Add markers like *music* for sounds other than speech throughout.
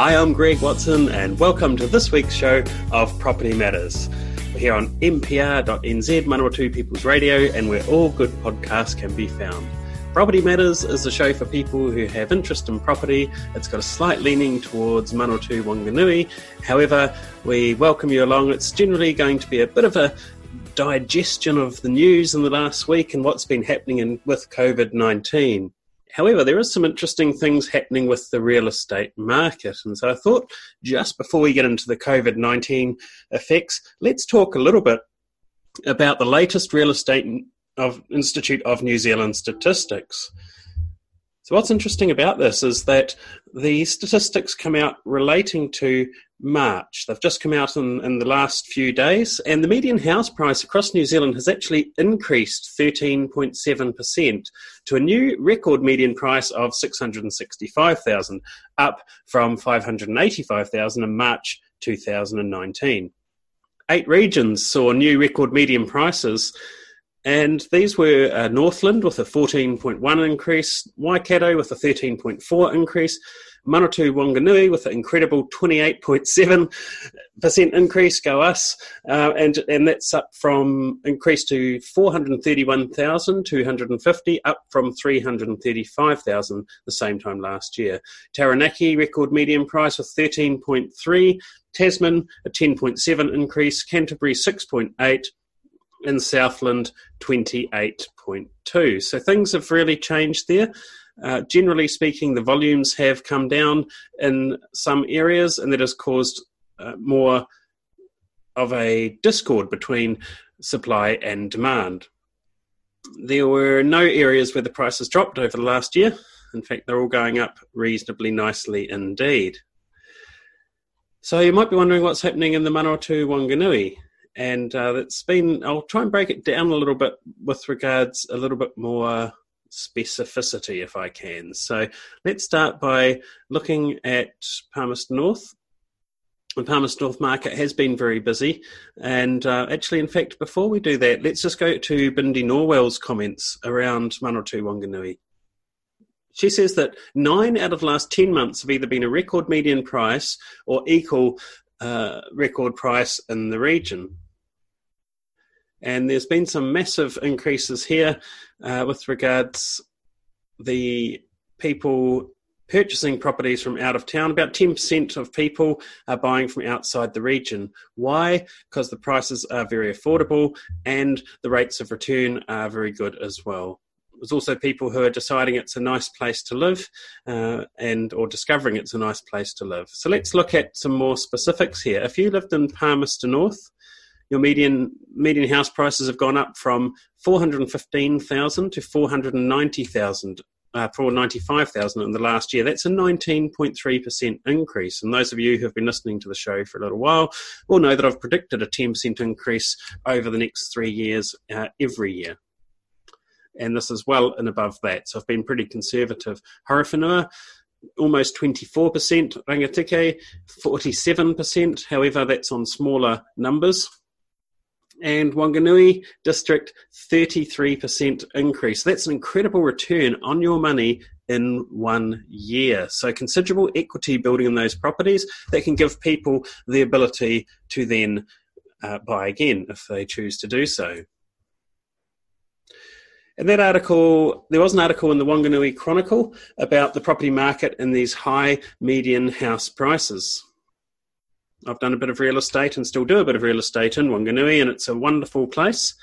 Hi, I'm Greg Watson, and welcome to this week's show of Property Matters. We're here on mpr.nz, Manawatu People's Radio, and where all good podcasts can be found. Property Matters is a show for people who have interest in property. It's got a slight leaning towards Manawatu Wanganui. However, we welcome you along. It's generally going to be a bit of a digestion of the news in the last week and what's been happening in, with COVID 19. However, there is some interesting things happening with the real estate market. And so I thought just before we get into the COVID 19 effects, let's talk a little bit about the latest real estate of Institute of New Zealand statistics. So, what's interesting about this is that the statistics come out relating to March. They've just come out in, in the last few days, and the median house price across New Zealand has actually increased 13.7% to a new record median price of 665,000, up from 585,000 in March 2019. Eight regions saw new record median prices and these were uh, Northland with a 14.1 increase, Waikato with a 13.4 increase, Manawatu Wanganui with an incredible 28.7% increase, go us, uh, and, and that's up from increase to 431,250, up from 335,000 the same time last year. Taranaki record median price of 13.3, Tasman a 10.7 increase, Canterbury 6.8, in Southland 28.2. So things have really changed there. Uh, generally speaking, the volumes have come down in some areas, and that has caused uh, more of a discord between supply and demand. There were no areas where the prices dropped over the last year. In fact, they're all going up reasonably nicely indeed. So you might be wondering what's happening in the Manawatu Wanganui and uh, it's been. I'll try and break it down a little bit with regards a little bit more specificity if I can. So let's start by looking at Palmerston North. The Palmerston North market has been very busy, and uh, actually, in fact, before we do that, let's just go to Bindi Norwell's comments around Manawatu Wanganui. She says that nine out of the last 10 months have either been a record median price or equal uh, record price in the region. And there's been some massive increases here uh, with regards the people purchasing properties from out of town. About 10% of people are buying from outside the region. Why? Because the prices are very affordable and the rates of return are very good as well. There's also people who are deciding it's a nice place to live uh, and or discovering it's a nice place to live. So let's look at some more specifics here. If you lived in Palmerston North, your median median house prices have gone up from 415,000 to 490,000 uh, 495,000 in the last year. That's a 19.3% increase. And those of you who have been listening to the show for a little while will know that I've predicted a 10% increase over the next three years uh, every year. And this is well and above that. So I've been pretty conservative. Horowhenua, almost 24%, Rangitikei, 47%. However, that's on smaller numbers and Wanganui district 33% increase. That's an incredible return on your money in one year. So considerable equity building in those properties that can give people the ability to then uh, buy again if they choose to do so. In that article, there was an article in the Wanganui Chronicle about the property market and these high median house prices. I've done a bit of real estate and still do a bit of real estate in Wanganui, and it's a wonderful place.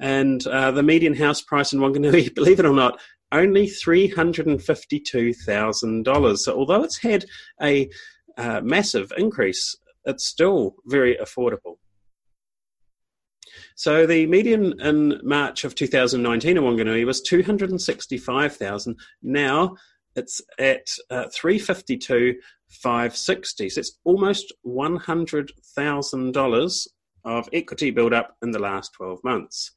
And uh, the median house price in Wanganui, *laughs* believe it or not, only $352,000. So although it's had a uh, massive increase, it's still very affordable. So the median in March of 2019 in Wanganui was 265,000. Now it's at uh, 352 560 so it's almost $100000 of equity build up in the last 12 months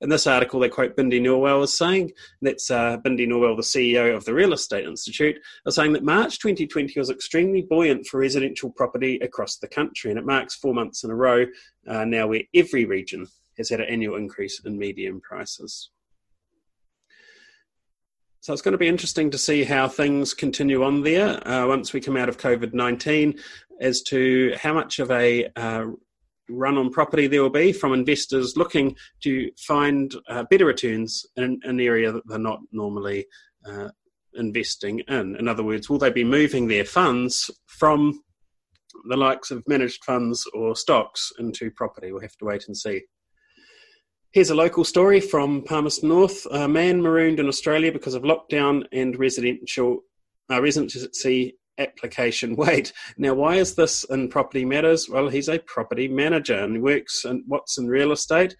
in this article, they quote Bindi Norwell as saying, that's uh, Bindi Norwell, the CEO of the Real Estate Institute, are saying that March 2020 was extremely buoyant for residential property across the country, and it marks four months in a row uh, now where every region has had an annual increase in median prices. So it's going to be interesting to see how things continue on there uh, once we come out of COVID 19 as to how much of a uh, run on property there will be from investors looking to find uh, better returns in an area that they're not normally uh, investing in. In other words, will they be moving their funds from the likes of managed funds or stocks into property? We'll have to wait and see. Here's a local story from Palmerston North. A man marooned in Australia because of lockdown and residential uh, residency application wait. Now, why is this in Property Matters? Well, he's a property manager and works in what's in real estate.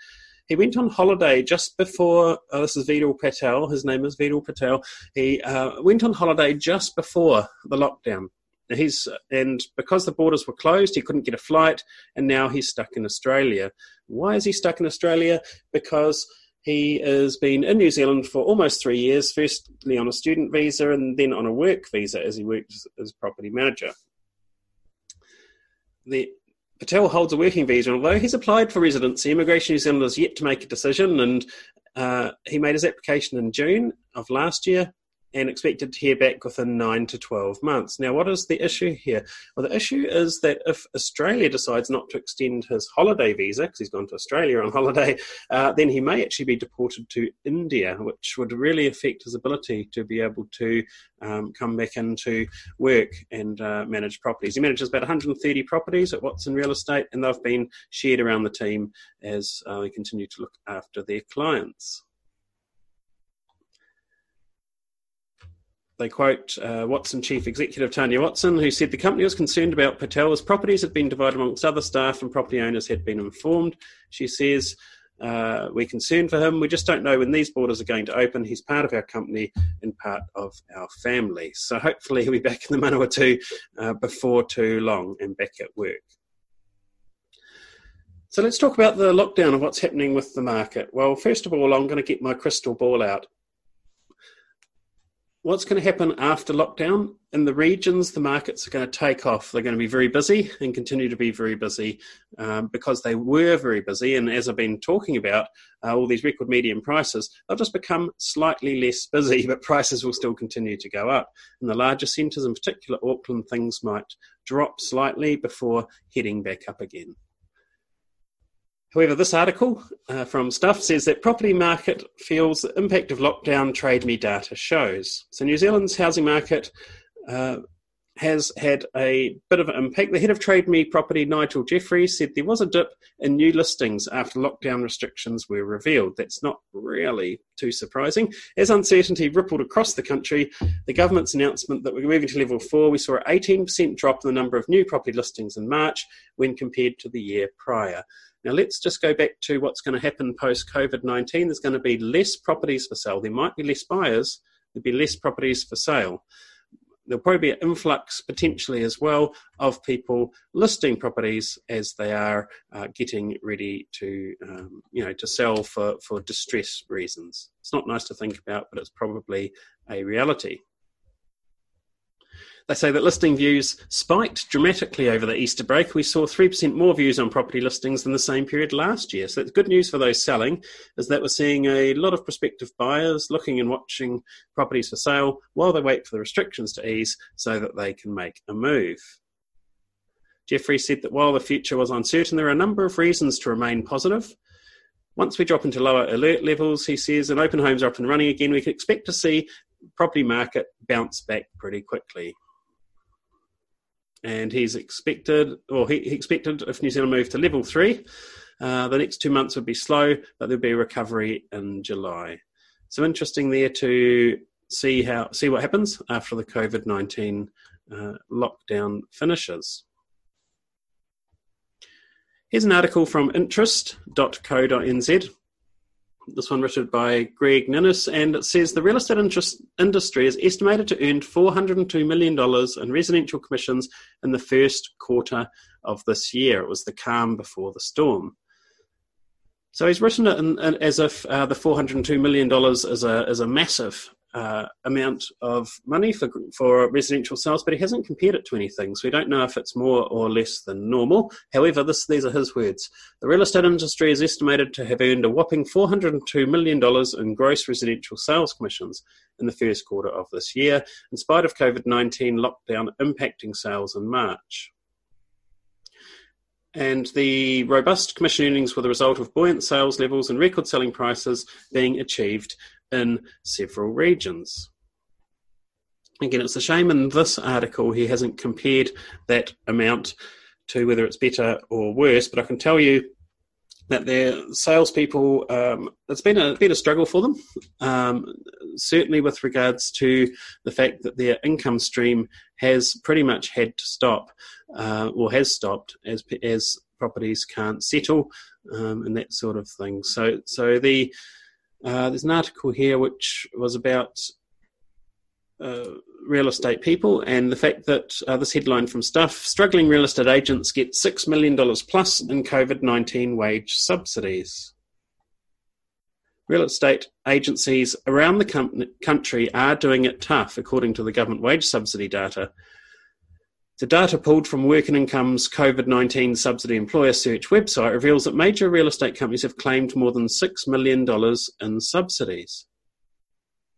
He went on holiday just before. Oh, this is Vidal Patel. His name is Vidal Patel. He uh, went on holiday just before the lockdown. He's and because the borders were closed, he couldn't get a flight, and now he's stuck in Australia. Why is he stuck in Australia? Because he has been in New Zealand for almost three years, firstly on a student visa and then on a work visa as he works as property manager. The Patel holds a working visa, although he's applied for residency. Immigration New Zealand has yet to make a decision, and uh, he made his application in June of last year and expected to hear back within nine to 12 months. Now, what is the issue here? Well, the issue is that if Australia decides not to extend his holiday visa, because he's gone to Australia on *laughs* holiday, uh, then he may actually be deported to India, which would really affect his ability to be able to um, come back into work and uh, manage properties. He manages about 130 properties at Watson Real Estate, and they've been shared around the team as uh, they continue to look after their clients. They quote uh, Watson Chief Executive Tanya Watson, who said the company was concerned about Patel as properties had been divided amongst other staff and property owners had been informed. She says, uh, We're concerned for him. We just don't know when these borders are going to open. He's part of our company and part of our family. So hopefully he'll be back in the Manawatu uh, before too long and back at work. So let's talk about the lockdown and what's happening with the market. Well, first of all, I'm going to get my crystal ball out what's going to happen after lockdown in the regions the markets are going to take off. They're going to be very busy and continue to be very busy um, because they were very busy. And as i've been talking about uh, all these record median prices they'll just become slightly less busy *laughs* but prices will still continue to go up. In the larger centres in particular auckland things might drop slightly before heading back up again However, this article uh, from Stuff says that property market feels the impact of lockdown trade me data shows. So New Zealand's housing market uh, has had a bit of an impact. The head of Trade Me Property, Nigel Jeffries, said there was a dip in new listings after lockdown restrictions were revealed. That's not really too surprising. As uncertainty rippled across the country, the government's announcement that we're moving to level four, we saw an 18% drop in the number of new property listings in March when compared to the year prior. Now, let's just go back to what's going to happen post COVID 19. There's going to be less properties for sale. There might be less buyers, there'll be less properties for sale. There'll probably be an influx potentially as well of people listing properties as they are uh, getting ready to, um, you know, to sell for, for distress reasons. It's not nice to think about, but it's probably a reality. They say that listing views spiked dramatically over the Easter break. We saw 3% more views on property listings than the same period last year. So it's good news for those selling, is that we're seeing a lot of prospective buyers looking and watching properties for sale while they wait for the restrictions to ease so that they can make a move. Jeffrey said that while the future was uncertain, there are a number of reasons to remain positive. Once we drop into lower alert levels, he says, and open homes are up and running again, we can expect to see property market bounce back pretty quickly and he's expected, or he, expected if New Zealand moved to level three, uh, the next two months would be slow, but there'd be a recovery in July. So interesting there to see how see what happens after the COVID nineteen uh, lockdown finishes. Here's an article from interest.co.nz. This one written by Greg Ninness, and it says the real estate interest industry is estimated to earn $402 million in residential commissions in the first quarter of this year. It was the calm before the storm. So he's written it in, in, as if uh, the $402 million is a, is a massive uh, amount of money for for residential sales, but he hasn't compared it to anything, so we don't know if it's more or less than normal. However, this these are his words. The real estate industry is estimated to have earned a whopping $402 million in gross residential sales commissions in the first quarter of this year, in spite of COVID 19 lockdown impacting sales in March. And the robust commission earnings were the result of buoyant sales levels and record selling prices being achieved in several regions. Again, it's a shame in this article he hasn't compared that amount to whether it's better or worse, but I can tell you that their salespeople, um, it's been a, been a struggle for them, um, certainly with regards to the fact that their income stream has pretty much had to stop uh, or has stopped as, as properties can't settle um, and that sort of thing. So, so the uh, there's an article here which was about uh, real estate people and the fact that uh, this headline from Stuff struggling real estate agents get $6 million plus in COVID 19 wage subsidies. Real estate agencies around the com- country are doing it tough, according to the government wage subsidy data. The data pulled from Work and Income's COVID 19 subsidy employer search website reveals that major real estate companies have claimed more than $6 million in subsidies.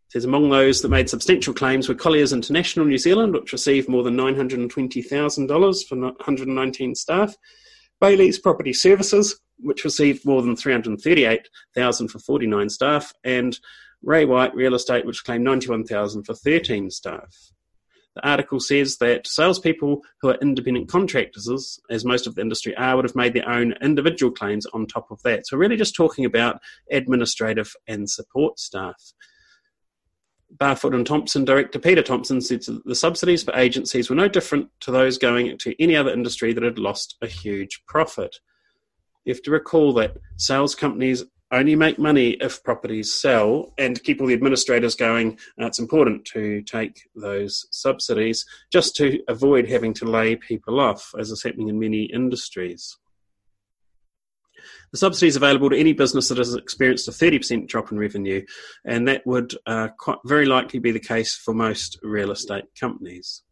It says among those that made substantial claims were Colliers International New Zealand, which received more than $920,000 for 119 staff, Bayleys Property Services, which received more than 338,000 for 49 staff, and Ray White Real Estate, which claimed 91,000 for 13 staff. The article says that salespeople who are independent contractors, as most of the industry are, would have made their own individual claims on top of that. So, we're really just talking about administrative and support staff. Barfoot and Thompson director Peter Thompson said the subsidies for agencies were no different to those going to any other industry that had lost a huge profit. You have to recall that sales companies only make money if properties sell and keep all the administrators going. Uh, it's important to take those subsidies just to avoid having to lay people off, as is happening in many industries. The subsidy is available to any business that has experienced a 30% drop in revenue, and that would uh, very likely be the case for most real estate companies.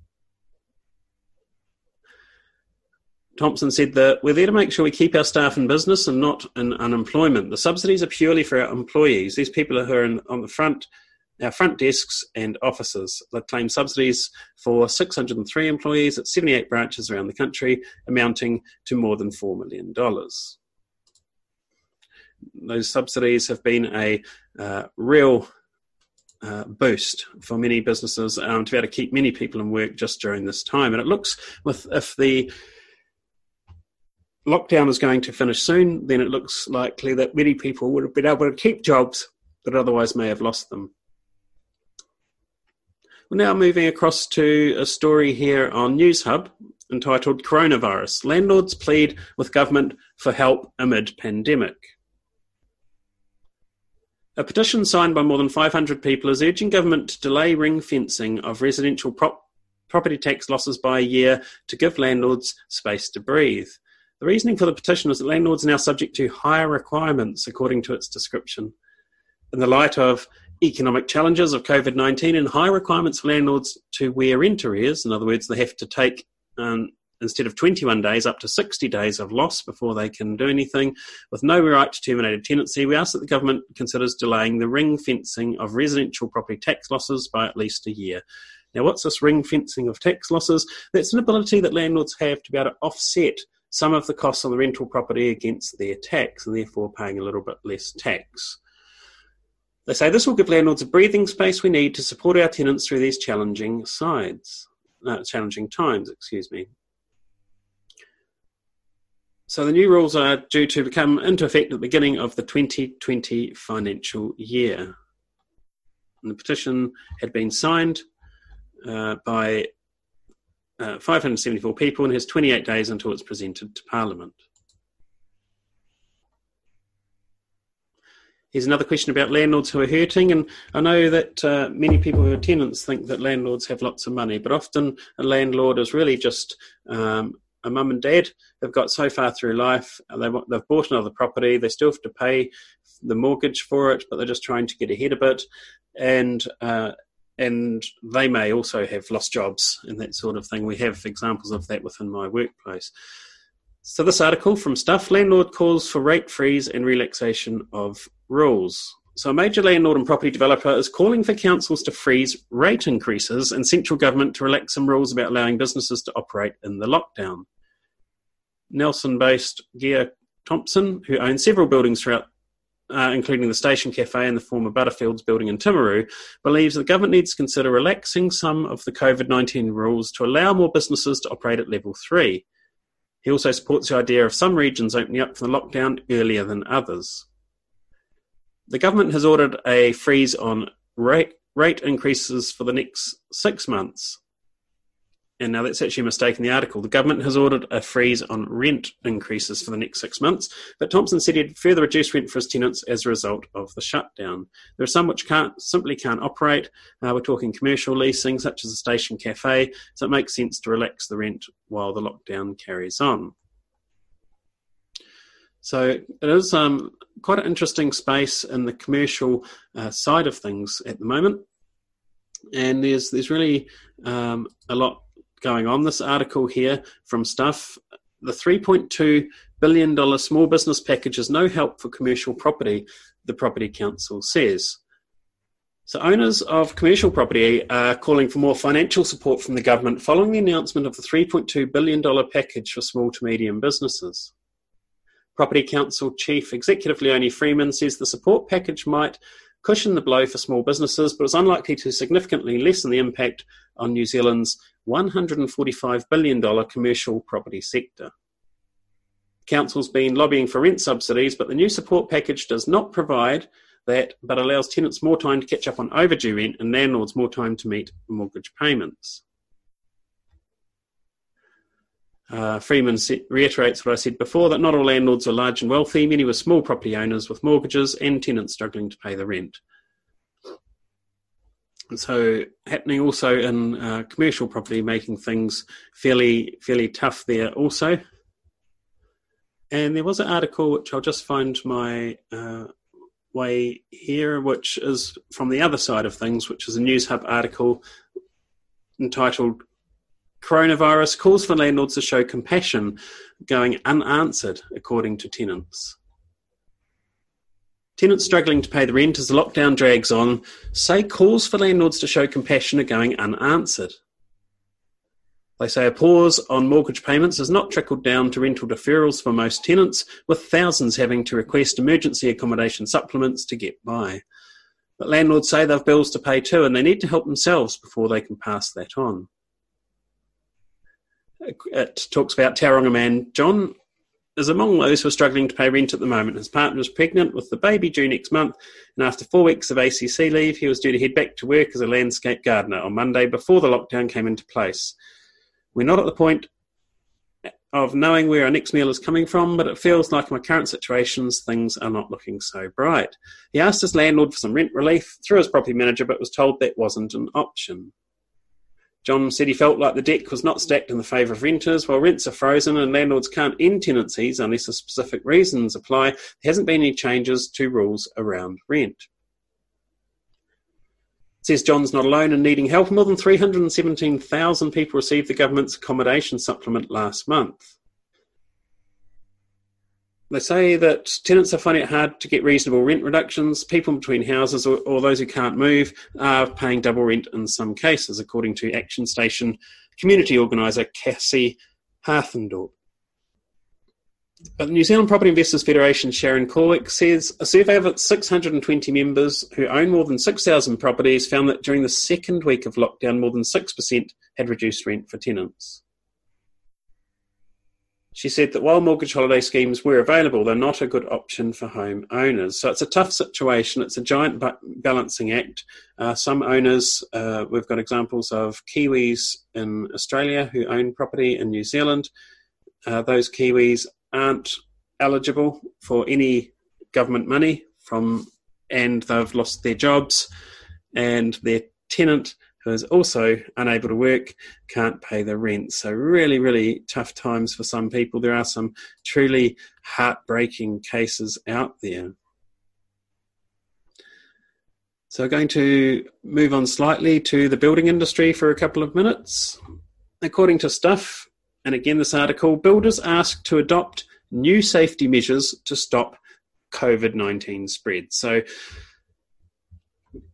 Thompson said that we're there to make sure we keep our staff in business and not in unemployment. The subsidies are purely for our employees. These people who are in, on the front, our front desks and offices. They claim subsidies for 603 employees at 78 branches around the country, amounting to more than $4 million. Those subsidies have been a uh, real uh, boost for many businesses um, to be able to keep many people in work just during this time. And it looks with if the lockdown is going to finish soon, then it looks likely that many people would have been able to keep jobs that otherwise may have lost them. We're now moving across to a story here on News Hub entitled Coronavirus Landlords Plead with Government for Help Amid Pandemic. A petition signed by more than 500 people is urging government to delay ring fencing of residential prop- property tax losses by a year to give landlords space to breathe. The reasoning for the petition is that landlords are now subject to higher requirements, according to its description. In the light of economic challenges of COVID 19 and high requirements for landlords to wear rent arrears, in other words, they have to take um, instead of 21 days up to 60 days of loss before they can do anything, with no right to terminate a tenancy, we ask that the government considers delaying the ring fencing of residential property tax losses by at least a year. Now, what's this ring fencing of tax losses? That's an ability that landlords have to be able to offset some of the costs on the rental property against their tax and therefore paying a little bit less tax. They say this will give landlords a breathing space we need to support our tenants through these challenging sides, uh, challenging times, excuse me. So the new rules are due to become into effect at the beginning of the 2020 financial year. And the petition had been signed uh, by uh, 574 people and has 28 days until it's presented to Parliament. Here's another question about landlords who are hurting. And I know that uh, many people who are tenants think that landlords have lots of money, but often a landlord is really just um, a mum and dad. They've got so far through life, they, they've bought another property, they still have to pay the mortgage for it, but they're just trying to get ahead of it. And uh, and they may also have lost jobs and that sort of thing. We have examples of that within my workplace. So, this article from Stuff Landlord calls for rate freeze and relaxation of rules. So, a major landlord and property developer is calling for councils to freeze rate increases and central government to relax some rules about allowing businesses to operate in the lockdown. Nelson based Gear Thompson, who owns several buildings throughout uh, including the Station Cafe and the former Butterfields building in Timaru, believes the government needs to consider relaxing some of the COVID 19 rules to allow more businesses to operate at level three. He also supports the idea of some regions opening up from the lockdown earlier than others. The government has ordered a freeze on rate, rate increases for the next six months and now that's actually a mistake in the article. The government has ordered a freeze on rent increases for the next six months, but Thompson said he'd further reduce rent for his tenants as a result of the shutdown. There are some which can't simply can't operate. Uh, we're talking commercial leasing, such as a station cafe, so it makes sense to relax the rent while the lockdown carries on. So it is um, quite an interesting space in the commercial uh, side of things at the moment, and there's there's really um, a lot going on. This article here from Stuff the $3.2 billion small business package is no help for commercial property, the Property Council says. So, owners of commercial property are calling for more financial support from the government following the announcement of the $3.2 billion package for small to medium businesses. Property Council Chief Executive Leonie Freeman says the support package might cushion the blow for small businesses, but is unlikely to significantly lessen the impact on New Zealand's $145 billion commercial property sector. Council's been lobbying for rent subsidies, but the new support package does not provide that, but allows tenants more time to catch up on overdue rent and landlords more time to meet mortgage payments. Uh, Freeman reiterates what I said before that not all landlords are large and wealthy, many were small property owners with mortgages and tenants struggling to pay the rent. So, happening also in uh, commercial property, making things fairly fairly tough there also. And there was an article which I'll just find my uh, way here, which is from the other side of things, which is a Newshub article entitled Coronavirus calls for landlords to show compassion going unanswered, according to tenants. Tenants struggling to pay the rent as the lockdown drags on say calls for landlords to show compassion are going unanswered. They say a pause on mortgage payments has not trickled down to rental deferrals for most tenants, with thousands having to request emergency accommodation supplements to get by. But landlords say they've bills to pay too, and they need to help themselves before they can pass that on it talks about Tauranga man John is among those who are struggling to pay rent at the moment. His partner is pregnant with the baby due next month, and after four weeks of ACC leave, he was due to head back to work as a landscape gardener on Monday before the lockdown came into place. We're not at the point of knowing where our next meal is coming from, but it feels like in my current situations, things are not looking so bright. He asked his landlord for some rent relief through his property manager, but was told that wasn't an option. John said he felt like the deck was not stacked in the favour of renters. While rents are frozen and landlords can't end tenancies unless the specific reasons apply, there hasn't been any changes to rules around rent. says John's not alone in needing help. More than 317,000 people received the government's accommodation supplement last month. They say that tenants are finding it hard to get reasonable rent reductions. People between houses or, or, those who can't move are paying double rent in some cases, according to Action Station community organiser Kassie Hartendorp. But the New Zealand Property Investors Federation Sharon Cullwick says a survey of its 620 members who own more than 6,000 properties found that during the second week of lockdown, more than 6% had reduced rent for tenants. She said that while mortgage holiday schemes were available, they're not a good option for home owners. So it's a tough situation. It's a giant balancing act. Uh, some owners, uh, we've got examples of Kiwis in Australia who own property in New Zealand. Uh, those Kiwis aren't eligible for any government money from and they've lost their jobs, and their tenant who is also unable to work, can't pay the rent. So, really, really tough times for some people. There are some truly heartbreaking cases out there. So, going to move on slightly to the building industry for a couple of minutes. According to Stuff, and again this article, builders asked to adopt new safety measures to stop COVID 19 spread. So,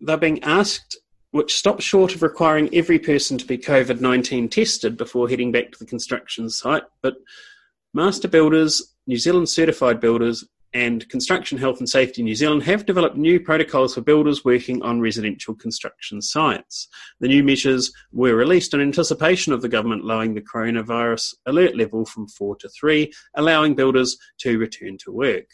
they're being asked which stops short of requiring every person to be COVID 19 tested before heading back to the construction site. But master builders, New Zealand certified builders, and Construction Health and Safety New Zealand have developed new protocols for builders working on residential construction sites. The new measures were released in anticipation of the government lowering the coronavirus alert level from 4 to 3, allowing builders to return to work.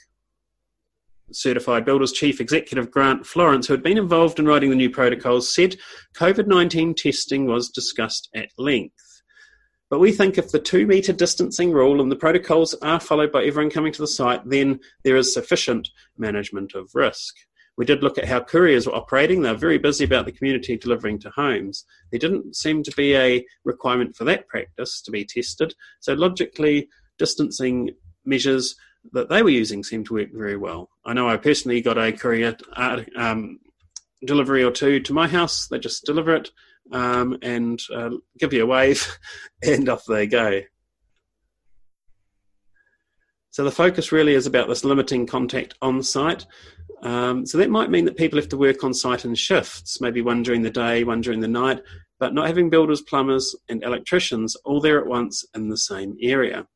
Certified Builders Chief Executive Grant Florence, who had been involved in writing the new protocols, said COVID 19 testing was discussed at length. But we think if the two metre distancing rule and the protocols are followed by everyone coming to the site, then there is sufficient management of risk. We did look at how couriers were operating. They're very busy about the community delivering to homes. There didn't seem to be a requirement for that practice to be tested. So, logically, distancing measures that they were using seemed to work very well. I know I personally got a courier uh, um, delivery or two to my house. They just deliver it um, and uh, give you a wave, *laughs* and off they go. So the focus really is about this limiting contact on site. Um, so that might mean that people have to work on site in shifts, maybe one during the day, one during the night, but not having builders, plumbers, and electricians all there at once in the same area.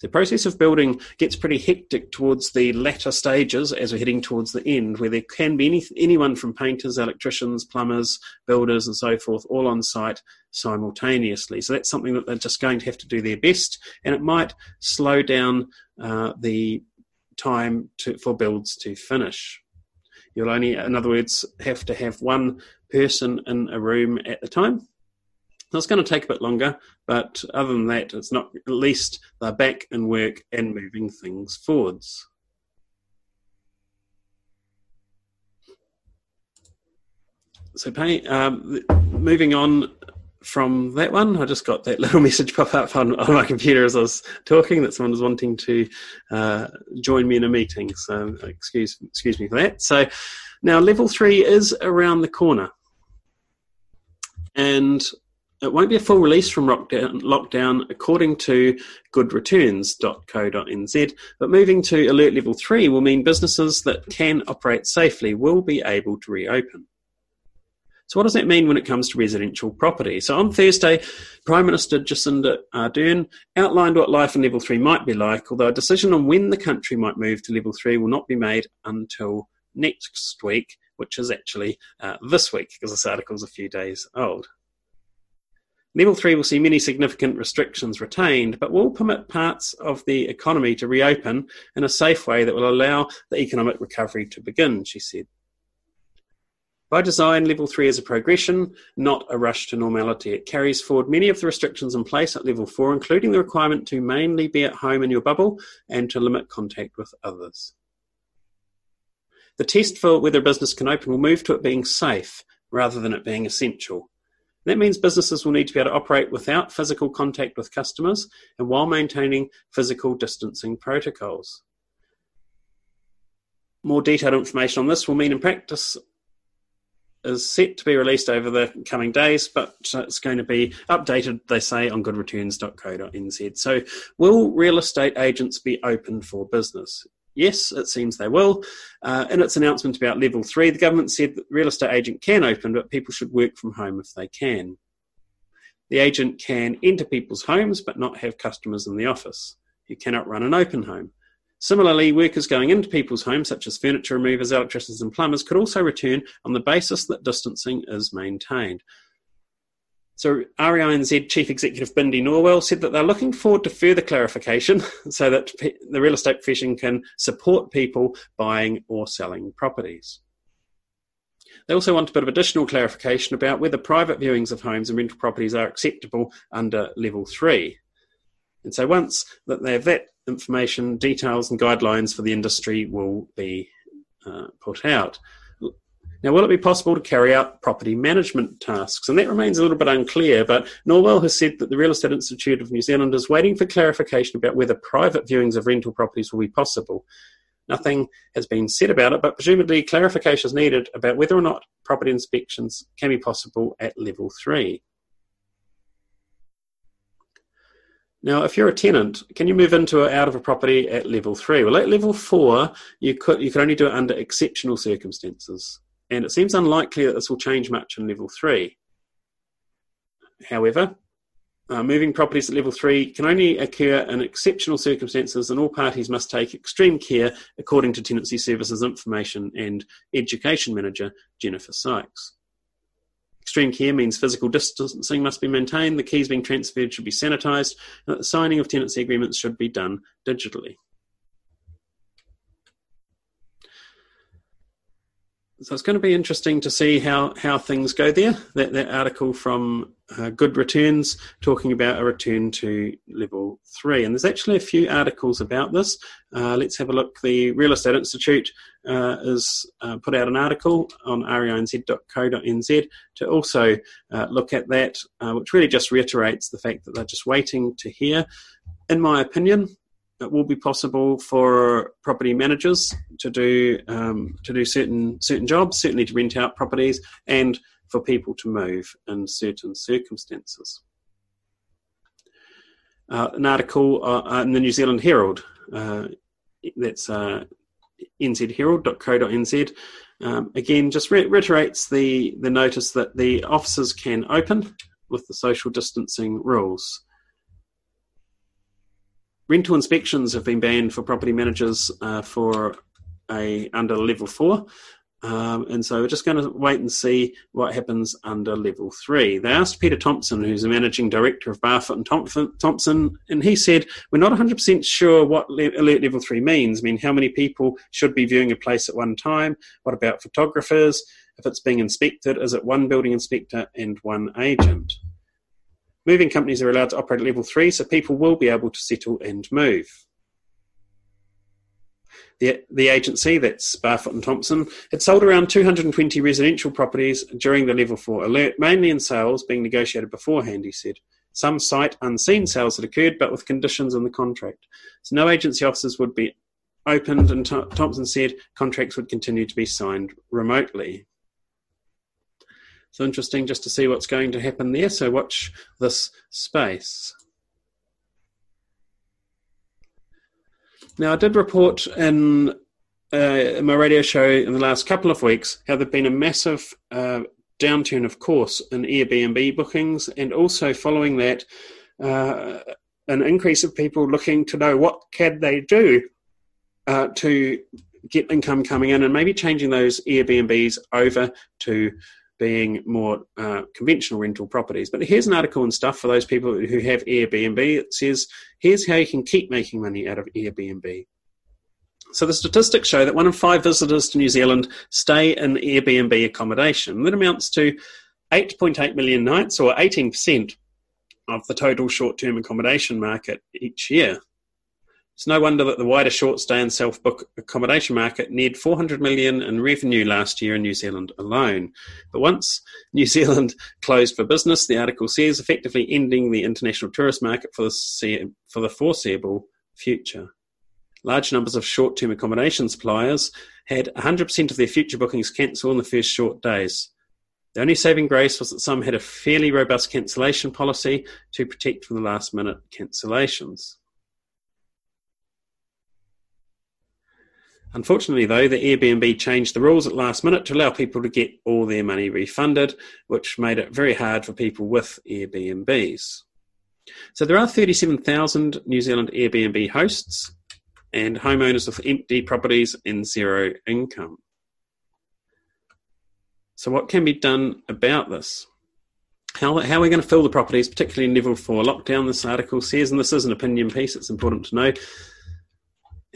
The process of building gets pretty hectic towards the latter stages as we're heading towards the end, where there can be any, anyone from painters, electricians, plumbers, builders, and so forth all on site simultaneously. So that's something that they're just going to have to do their best, and it might slow down uh, the time to, for builds to finish. You'll only, in other words, have to have one person in a room at a time it's going to take a bit longer, but other than that, it's not. At least they're back in work and moving things forwards. So, pay, um, moving on from that one, I just got that *laughs* little message pop up on, on my computer as I was talking that someone was wanting to uh, join me in a meeting. So, excuse excuse me for that. So, now level three is around the corner, and it won't be a full release from lockdown, according to goodreturns.co.nz, but moving to alert level 3 will mean businesses that can operate safely will be able to reopen. So, what does that mean when it comes to residential property? So, on Thursday, Prime Minister Jacinda Ardern outlined what life in level 3 might be like, although a decision on when the country might move to level 3 will not be made until next week, which is actually uh, this week, because this article is a few days old. Level 3 will see many significant restrictions retained, but will permit parts of the economy to reopen in a safe way that will allow the economic recovery to begin, she said. By design, Level 3 is a progression, not a rush to normality. It carries forward many of the restrictions in place at Level 4, including the requirement to mainly be at home in your bubble and to limit contact with others. The test for whether a business can open will move to it being safe rather than it being essential. That means businesses will need to be able to operate without physical contact with customers and while maintaining physical distancing protocols. More detailed information on this will mean in practice is set to be released over the coming days, but uh, it's going to be updated, they say, on goodreturns.co.nz. So, will real estate agents be open for business? Yes, it seems they will. Uh, in its announcement about level three, the government said that real estate agent can open, but people should work from home if they can. The agent can enter people's homes but not have customers in the office. You cannot run an open home. Similarly, workers going into people's homes, such as furniture removers, electricians, and plumbers, could also return on the basis that distancing is maintained. So REINZ Chief Executive Bindi Norwell said that they're looking forward to further clarification *laughs* so that the real estate profession can support people buying or selling properties. They also want a bit of additional clarification about whether private viewings of homes and rental properties are acceptable under level three. And so once that they have that information, details and guidelines for the industry will be uh, put out. Now, will it be possible to carry out property management tasks? And that remains a little bit unclear, but Norwell has said that the Real Estate Institute of New Zealand is waiting for clarification about whether private viewings of rental properties will be possible. Nothing has been said about it, but presumably clarification is needed about whether or not property inspections can be possible at level three. Now, if you're a tenant, can you move into or out of a property at level three? Well, at level four, you could you could only do it under exceptional circumstances and it seems unlikely that this will change much in level three. However, uh, moving properties at level three can only occur in exceptional circumstances, and all parties must take extreme care, according to Tenancy Services Information and Education Manager Jennifer Sykes. Extreme care means physical distancing must be maintained, the keys being transferred should be sanitised, and the signing of tenancy agreements should be done digitally. So it's going to be interesting to see how, how things go there. That, that article from uh, Good Returns talking about a return to level three. And there's actually a few articles about this. Uh, let's have a look. The Real Estate Institute uh, has uh, put out an article on reinz.co.nz to also uh, look at that, uh, which really just reiterates the fact that they're just waiting to hear. In my opinion, it will be possible for property managers to do um, to do certain certain jobs, certainly to rent out properties, and for people to move in certain circumstances. Uh, an article uh, in the New Zealand Herald, uh, that's uh, nzherald.co.nz, um, again just re- reiterates the, the notice that the offices can open with the social distancing rules. Rental inspections have been banned for property managers uh, for a under level four. Um, and so we're just going to wait and see what happens under level three. They asked Peter Thompson, who's the managing director of Barfoot and Thompson, and he said, We're not 100% sure what alert level three means. I mean, how many people should be viewing a place at one time? What about photographers? If it's being inspected, is it one building inspector and one agent? Moving companies are allowed to operate at level three, so people will be able to settle and move. The, the agency, that's Barfoot and Thompson, had sold around 220 residential properties during the level four alert, mainly in sales being negotiated beforehand, he said. Some sight unseen sales had occurred, but with conditions in the contract. So no agency offices would be opened, and Thompson said contracts would continue to be signed remotely. So interesting just to see what's going to happen there. So watch this space. Now, I did report in, uh, in my radio show in the last couple of weeks how there'd been a massive uh, downturn, of course, in Airbnb bookings, and also following that, uh, an increase of people looking to know what can they do uh, to get income coming in, and maybe changing those Airbnbs over to being more uh, conventional rental properties. But here's an article and stuff for those people who have Airbnb. It says, here's how you can keep making money out of Airbnb. So the statistics show that one in five visitors to New Zealand stay in Airbnb accommodation. That amounts to 8.8 million nights, or 18% of the total short term accommodation market each year. It's no wonder that the wider short stay and self book accommodation market neared 400 million in revenue last year in New Zealand alone. But once New *laughs* Zealand closed for business, the article says, effectively ending the international tourist market for the, for the foreseeable future. Large numbers of short term accommodation suppliers had 100% of their future bookings cancelled in the first short days. The only saving grace was that some had a fairly robust cancellation policy to protect from the last minute cancellations. Unfortunately, though, the Airbnb changed the rules at last minute to allow people to get all their money refunded, which made it very hard for people with Airbnbs. So there are 37,000 New Zealand Airbnb hosts and homeowners with empty properties and zero income. So, what can be done about this? How, how are we going to fill the properties, particularly in level four lockdown? This article says, and this is an opinion piece, it's important to know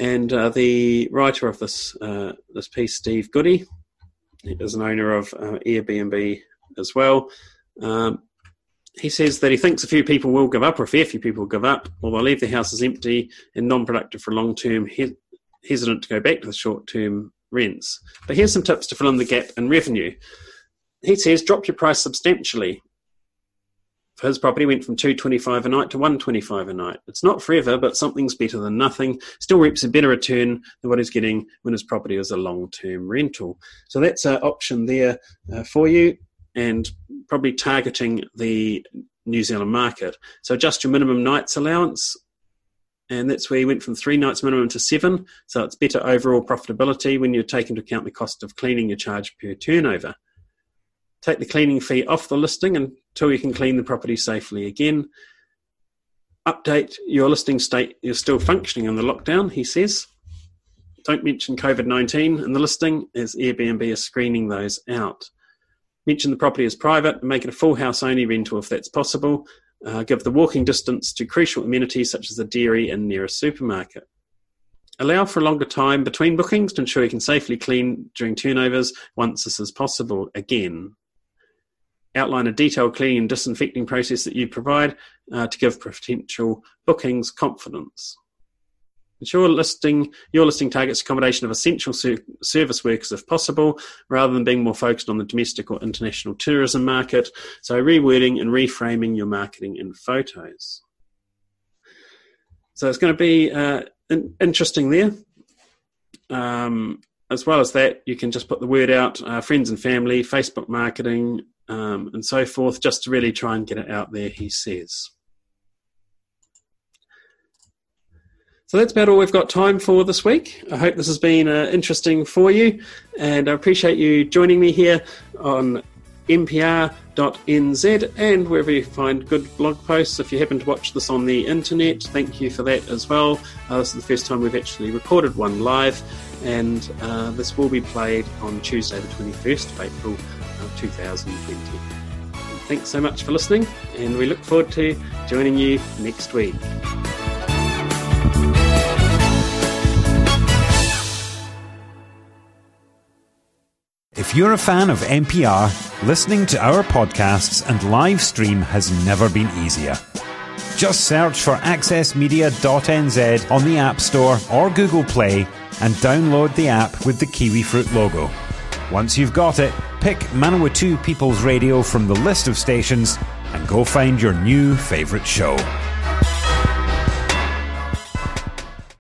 and uh, the writer of this uh, this piece, Steve Goody, is an owner of uh, Airbnb as well. Um, he says that he thinks a few people will give up, or a fair few people will give up, or they'll leave their houses empty and non-productive for long term, he- hesitant to go back to the short-term rents. But here's some tips to fill in the gap in revenue. He says drop your price substantially. His property went from 225 a night to 125 a night. It's not forever, but something's better than nothing. Still reaps a better return than what he's getting when his property is a long-term rental. So that's an option there uh, for you and probably targeting the New Zealand market. So adjust your minimum nights allowance and that's where you went from three nights minimum to seven. So it's better overall profitability when you take into account the cost of cleaning your charge per turnover. Take the cleaning fee off the listing until you can clean the property safely again. Update your listing state you're still functioning in the lockdown, he says. Don't mention COVID 19 in the listing as Airbnb is screening those out. Mention the property is private and make it a full house only rental if that's possible uh, give the walking distance to crucial amenities such as the dairy and nearest supermarket. Allow for a longer time between bookings to ensure you can safely clean during turnovers once this is possible again. Outline a detailed cleaning and disinfecting process that you provide uh, to give potential bookings confidence. Ensure listing your listing targets accommodation of essential ser- service workers if possible, rather than being more focused on the domestic or international tourism market. So rewording and reframing your marketing in photos. So it's going to be uh, in- interesting there. Um, as well as that, you can just put the word out, uh, friends and family, Facebook marketing, um, and so forth, just to really try and get it out there, he says. So that's about all we've got time for this week. I hope this has been uh, interesting for you, and I appreciate you joining me here on mpr.nz and wherever you find good blog posts. If you happen to watch this on the internet, thank you for that as well. Uh, this is the first time we've actually recorded one live, and uh, this will be played on Tuesday, the 21st of April, 2020. Thanks so much for listening, and we look forward to joining you next week. If you're a fan of MPR, listening to our podcasts and live stream has never been easier. Just search for accessmedia.nz on the App Store or Google Play and download the app with the kiwi fruit logo. Once you've got it, pick Manawatu People's Radio from the list of stations and go find your new favourite show.